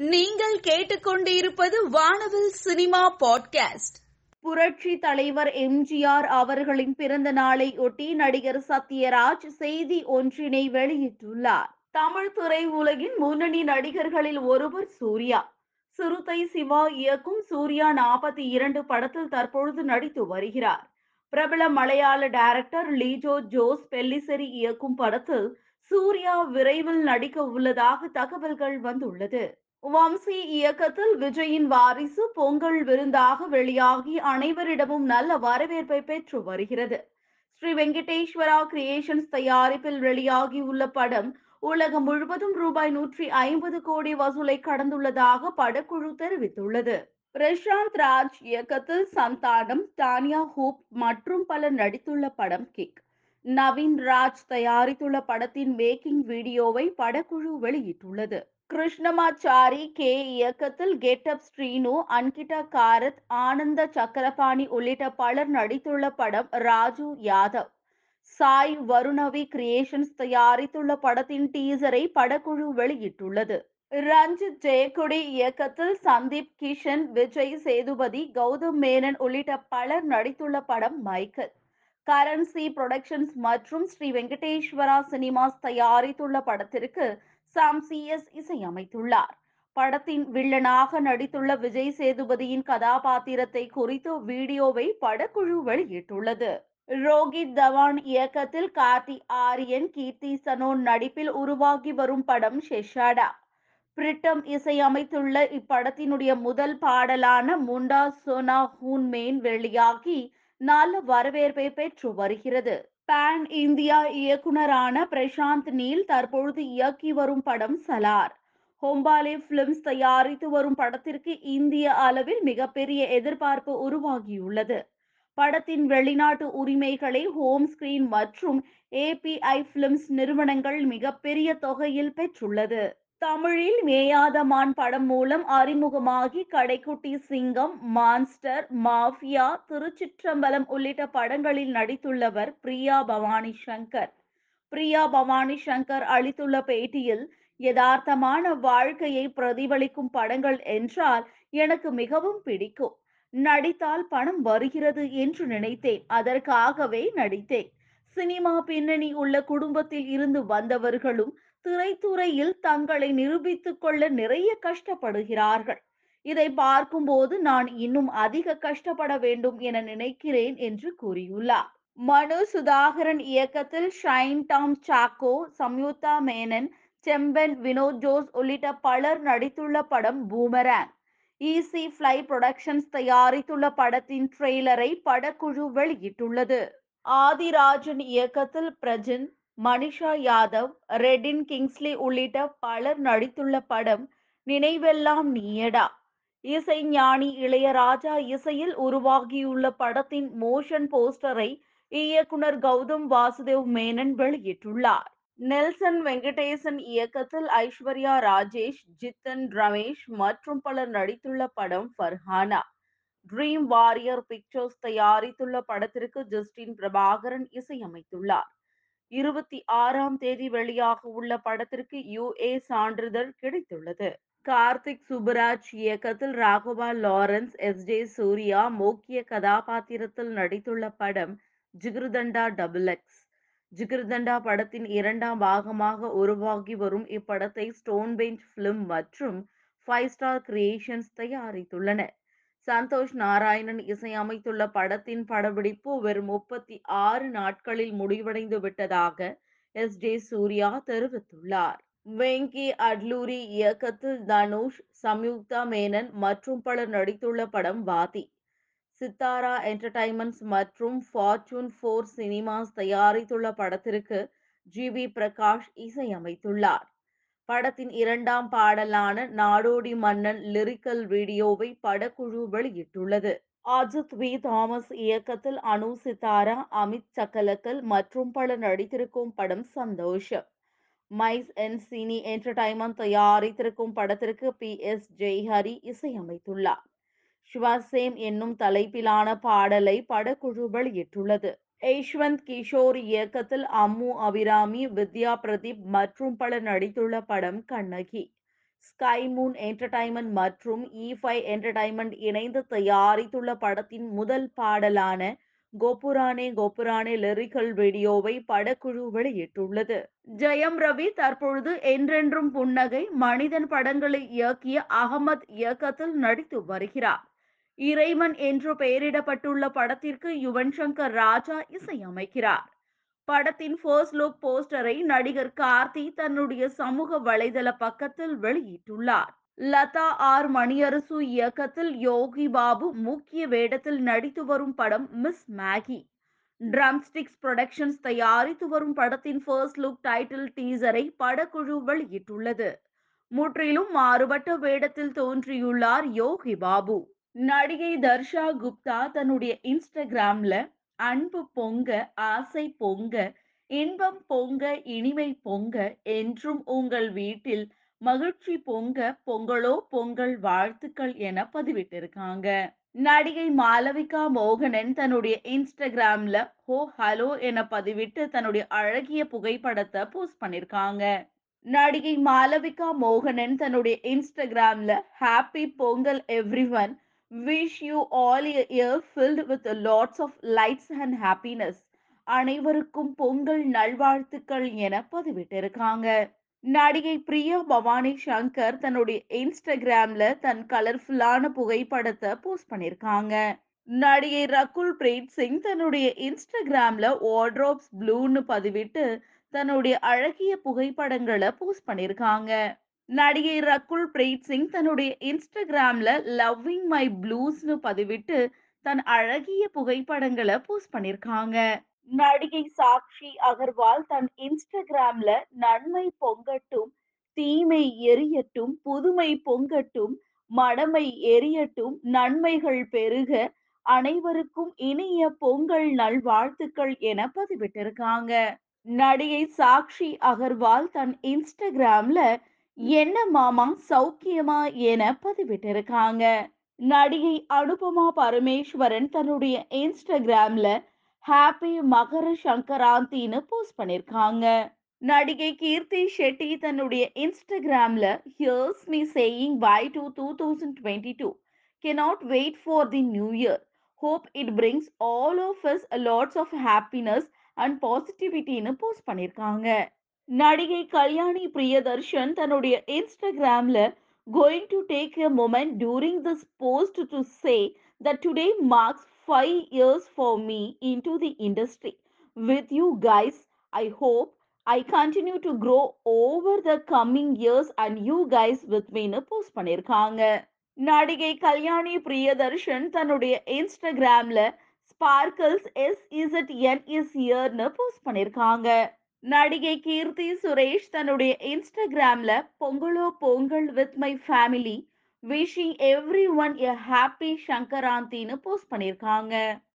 நீங்கள் கேட்டுக்கொண்டிருப்பது வானவில் சினிமா பாட்காஸ்ட். புரட்சி தலைவர் எம்ஜிஆர் அவர்களின் பிறந்த நாளை ஒட்டி நடிகர் சத்யராஜ் செய்தி ஒன்றினை வெளியிட்டுள்ளார். தமிழ் துறை உலகின் முன்னணி நடிகர்களில் ஒருவர் சூர்யா. சிறுத்தை சிவா இயக்கும் சூர்யா நாற்பத்தி இரண்டு படத்தில் தற்பொழுது நடித்து வருகிறார். பிரபல மலையாள டைரக்டர் லீஜோ ஜோஸ் பெல்லிசரி இயக்கும் படத்தில் சூர்யா விரைவில் நடிக்க உள்ளதாக தகவல்கள் வந்துள்ளது. வம்சி இயக்கத்தில் விஜயின் வாரிசு பொங்கல் விருந்தாக வெளியாகி அனைவரிடமும் நல்ல வரவேற்பை பெற்று வருகிறது. ஸ்ரீ வெங்கடேஸ்வரா கிரியேஷன்ஸ் தயாரிப்பில் வெளியாகியுள்ள படம் உலகம் முழுவதும் ரூபாய் நூற்றி ஐம்பது கோடி வசூலை கடந்துள்ளதாக படக்குழு தெரிவித்துள்ளது. பிரசாந்த் ராஜ் இயக்கத்தில் சந்தானம் டானியா ஹூப் மற்றும் பலர் நடித்துள்ள படம் கிக். நவீன் ராஜ் தயாரித்துள்ள படத்தின் மேக்கிங் வீடியோவை படக்குழு வெளியிட்டுள்ளது. கிருஷ்ணமாச்சாரி கே இயக்கத்தில் கெட்டப் ஸ்ரீனு அன்கிதா காரத் ஆனந்த சக்கரபாணி உள்ளிட்ட பலர் நடித்துள்ள படம் ராஜு யாதவ். சாய் வருணவி கிரியேஷன்ஸ் தயாரித்துள்ள படத்தின் டீசரை படக்குழு வெளியிட்டுள்ளது. ரஞ்சித் ஜெயக்குடி இயக்கத்தில் சந்தீப் கிஷன் விஜய் சேதுபதி கௌதம் மேனன் உள்ளிட்ட பலர் நடித்துள்ள படம் மைக்கேல். கரன்சி புரொடக்ஷன்ஸ் மற்றும் ஸ்ரீ வெங்கடேஸ்வரா சினிமாஸ் தயாரித்துள்ள படத்திற்கு சாம் சி எஸ் இசையமைத்துள்ளார். படத்தின் வில்லனாக நடித்துள்ள விஜய் சேதுபதியின் கதாபாத்திரத்தை குறித்து வீடியோவை படக்குழு வெளியிட்டுள்ளது. ரோஹித் தவான் இயக்கத்தில் கார்த்தி ஆரியன் கீர்த்தி சனோன் நடிப்பில் உருவாகி வரும் படம் ஷெஷாடா. பிரிட்டம் இசையமைத்துள்ள இப்படத்தினுடைய முதல் பாடலான முண்டா சோனா ஹூன்மேன் வெளியாகி நல்ல வரவேற்பை பெற்று வருகிறது. பேன் இந்தியா இயக்குனரான பிரசாந்த் நீல் தற்பொழுது இயக்கி வரும் படம் சலார். ஹோம்பாலே பிலிம்ஸ் தயாரித்து வரும் படத்திற்கு இந்திய அளவில் மிகப்பெரிய எதிர்பார்ப்பு உருவாகியுள்ளது. படத்தின் வெளிநாட்டு உரிமைகளை ஹோம் ஸ்கிரீன் மற்றும் ஏபிஐ பிலிம்ஸ் நிறுவனங்கள் மிகப்பெரிய தொகையில் பெற்றுள்ளது. தமிழில் மேயாத மான் படம் மூலம் அறிமுகமாகி கடைக்குட்டி சிங்கம் மான்ஸ்டர் மாஃபியா திருச்சிற்றம்பலம் உள்ளிட்ட படங்களில் நடித்துள்ளவர் பிரியா பவானி சங்கர் பிரியா பவானி சங்கர் அளித்துள்ள பேட்டியில் யதார்த்தமான வாழ்க்கையை பிரதிபலிக்கும் படங்கள் என்றால் எனக்கு மிகவும் பிடிக்கும். நடித்தால் பணம் வருகிறது என்று நினைத்தேன். அதற்காகவே நடித்தேன். சினிமா பின்னணி உள்ள குடும்பத்தில் இருந்து வந்தவர்களும் திரைத்துறையில் தங்களை நிரூபித்துக் கொள்ள நிறைய கஷ்டப்படுகிறார்கள். இதை பார்க்கும்போது நான் இன்னும் அதிக கஷ்டப்பட வேண்டும் என நினைக்கிறேன் என்று கூறியுள்ளார். மனு சுதாகரன் இயக்கத்தில் ஷைன் டாம் சாக்கோ சம்யுக்தா மேனன் செம்பன் வினோத் ஜோஸ் உள்ளிட்ட பலர் நடித்துள்ள படம் பூமராங். ஈசி ஃப்ளை புரொடக்ஷன்ஸ் தயாரித்துள்ள படத்தின் ட்ரெய்லரை படக்குழு வெளியிட்டுள்ளது. ஆதிராஜன் இயக்கத்தில் பிரஜன் மனிஷா யாதவ் ரெடின் கிங்ஸ்லி உள்ளிட்ட பலர் நடித்துள்ள படம் நினைவெல்லாம் நீயடா. இசை ஞானி இளையராஜா இசையில் உருவாகியுள்ள படத்தின் மோஷன் போஸ்டரை இயக்குனர் கௌதம் வாசுதேவ் மேனன் வெளியிட்டுள்ளார். நெல்சன் வெங்கடேசன் இயக்கத்தில் ஐஸ்வர்யா ராஜேஷ் ஜித்தன் ரமேஷ் மற்றும் பலர் நடித்துள்ள படம் ஃபர்ஹானா. ட்ரீம் வாரியர் பிக்சர்ஸ் தயாரித்துள்ள படத்திற்கு ஜஸ்டின் பிரபாகரன் இசையமைத்துள்ளார். இருபத்தி ஆறாம் தேதி வெளியாக உள்ள படத்திற்கு யுஏ சான்றிதழ் கிடைத்துள்ளது. கார்த்திக் சுப்புராஜ் இயக்கத்தில் ராகவா லாரன்ஸ் எஸ் ஜே சூர்யா முக்கிய கதாபாத்திரத்தில் நடித்துள்ள படம் ஜிகிருதண்டா டபுள் எக்ஸ். ஜிகிருதண்டா படத்தின் இரண்டாம் பாகமாக உருவாகி வரும் இப்படத்தை ஸ்டோன் பெஞ்ச் பிலிம் மற்றும் ஃபைவ் ஸ்டார் கிரியேஷன்ஸ் தயாரித்துள்ளன. சந்தோஷ் நாராயணன் இசையமைத்துள்ள படத்தின் படப்பிடிப்பு வெறும் முப்பத்தி ஆறு நாட்களில் முடிவடைந்து விட்டதாக எஸ். ஜே. சூர்யா தெரிவித்துள்ளார். வெங்கி அட்லூரி இயக்கத்தில் தனுஷ் சம்யுக்தா மேனன் மற்றும் பலர் நடித்துள்ள படம் வாதி. சித்தாரா என்டர்டைன்மெண்ட்ஸ் மற்றும் ஃபார்ச்சூன் ஃபோர் சினிமாஸ் தயாரித்துள்ள படத்திற்கு ஜி. வி. பிரகாஷ் இசையமைத்துள்ளார். படத்தின் இரண்டாம் பாடலான நாடோடி மன்னன் லிரிக்கல் வீடியோவை படக்குழு வெளியிட்டுள்ளது. அஜித் வி. தாமஸ் இயக்கத்தில் அனு சித்தாரா அமித் சக்கலக்கல் மற்றும் பலர் நடித்திருக்கும் படம் Santhosham. Mice N Cine Entertainment தயாரித்திருக்கும் படத்திற்கு பி. எஸ். ஜெய்ஹரி இசையமைத்துள்ளார். சிவாசேம் என்னும் தலைப்பிலான பாடலை படக்குழு வெளியிட்டுள்ளது. யஷ்வந்த் கிஷோர் இயக்கத்தில் அம்மு அபிராமி வித்யா பிரதீப் மற்றும் பலர் நடித்துள்ள படம் கண்ணகி. ஸ்கை மூன் என்டர்டைன்மெண்ட் மற்றும் இ5 என்டர்டைன்மெண்ட் இணைந்து தயாரித்துள்ள படத்தின் முதல் பாடலான கோபுரானே கோபுரானே லிரிக்கல் வீடியோவை படக்குழு வெளியிட்டுள்ளது. ஜெயம் ரவி தற்பொழுது என்றென்றும் புன்னகை மனிதன் படங்களை இயக்கிய அகமத் இயக்கத்தில் நடித்து வருகிறார். இறைவன் என்று பெயரிடப்பட்டுள்ள படத்திற்கு யுவன் சங்கர் ராஜா இசையமைக்கிறார். படத்தின் ஃபர்ஸ்ட் லுக் போஸ்டரை நடிகர் கார்த்தி தன்னுடைய சமூக வலைதள பக்கத்தில் வெளியிட்டுள்ளார். லதா ஆர் மணியரசு இயக்கத்தில் யோகி பாபு முக்கிய வேடத்தில் நடித்து வரும் படம் மிஸ் மேகி. ட்ரம்ஸ்டிக்ஸ் புரொடக்ஷன்ஸ் தயாரித்து வரும் படத்தின் ஃபர்ஸ்ட் லுக் டைட்டில் டீசரை படக்குழு வெளியிட்டுள்ளது. முற்றிலும் மாறுபட்ட வேடத்தில் தோன்றியுள்ளார் யோகி பாபு. நடிகை தர்ஷா குப்தா தன்னுடைய இன்ஸ்டாகிராம்ல அன்பு பொங்க ஆசை பொங்க இன்பம் பொங்க இனிமை பொங்க என்றும் உங்கள் வீட்டில் மகிழ்ச்சி பொங்க பொங்கலோ பொங்கல் வாழ்த்துக்கள் என பதிவிட்டிருக்காங்க. நடிகை மாலவிகா மோகனன் தன்னுடைய இன்ஸ்டாகிராம்ல ஹோ ஹலோ என பதிவிட்டு தன்னுடைய அழகிய புகைப்படத்தை போஸ்ட் பண்ணிருக்காங்க. நடிகை மாலவிகா மோகனன் தன்னுடைய இன்ஸ்டாகிராம்ல happy Pongal everyone wish you all year filled with lots of lights and happiness அனைவருக்கும் பொங்கல் நல்வாழ்த்துக்கள் என பதிவிட்டிருக்காங்க. நடிகை பிரியா பவானி சங்கர் தன்னுடைய இன்ஸ்டாகிராம்ல தன் கலர்ஃபுல்லான புகைப்படத்தை போஸ்ட் பண்ணியிருக்காங்க நடிகை ரகுல் பிரீத் சிங் தன்னுடைய இன்ஸ்டாகிராம்ல வார்ட்ரோப்ஸ் ப்ளூன்னு பதிவிட்டு தன்னுடைய அழகிய புகைப்படங்களை போஸ்ட் பண்ணியிருக்காங்க நடிகை ரகுல் பிரீத் சிங் தன்னுடைய இன்ஸ்டாகிராம்ல லவ்விங் மை ப்ளூஸ்னு பதிவிட்டு தன் அழகிய புகைப்படங்களை போஸ்ட் பண்ணிருக்காங்க. நடிகை சாக்ஷி அகர்வால் தன் இன்ஸ்டாகிராம்ல நன்மை பொங்கட்டும் தீமை எரியட்டும் புதுமை பொங்கட்டும் மடமை எரியட்டும் நன்மைகள் பெருக அனைவருக்கும் இனிய பொங்கல் நல்வாழ்த்துக்கள் என பதிவிட்டிருக்காங்க. நடிகை சாக்ஷி அகர்வால் தன் இன்ஸ்டாகிராம்ல என்ன மாமா சௌக்கியமா என பதிவிட்டிருக்காங்க? நடிகை அனுபமா பரமேஸ்வரன் தன்னுடைய இன்ஸ்டாகிராம்ல ஹாப்பி மகர சங்கராந்தின்னு போஸ்ட் பண்ணிருக்காங்க. நடிகை கீர்த்தி ஷெட்டி தன்னுடைய இன்ஸ்டாகிராம்ல here's me saying bye to two thousand twenty two can't wait for the new year hope it brings all of us lots of happiness and பாசிட்டிவிட்டின்னு post பண்ணியிருக்காங்க நடிகை கல்யாணி பிரியதர்ஷன் தன்னுடைய இன்ஸ்டாகிராம்ல going to take a moment during this post to say that today marks five years for me into the industry with you guys I hope I continue to grow over the coming years and you guys with மீன்னு post பண்ணியிருக்காங்க நடிகை கல்யாணி பிரியதர்ஷன் தன்னுடைய இன்ஸ்டாகிராம்ல sparkles S is Z N is இயர்னு post பண்ணியிருக்காங்க நடிகை கீர்த்தி சுரேஷ் தன்னுடைய இன்ஸ்டாகிராம்ல பொங்கலோ Pongal with my family wishing everyone a happy சங்கராந்தின்னு post பண்ணியிருக்காங்க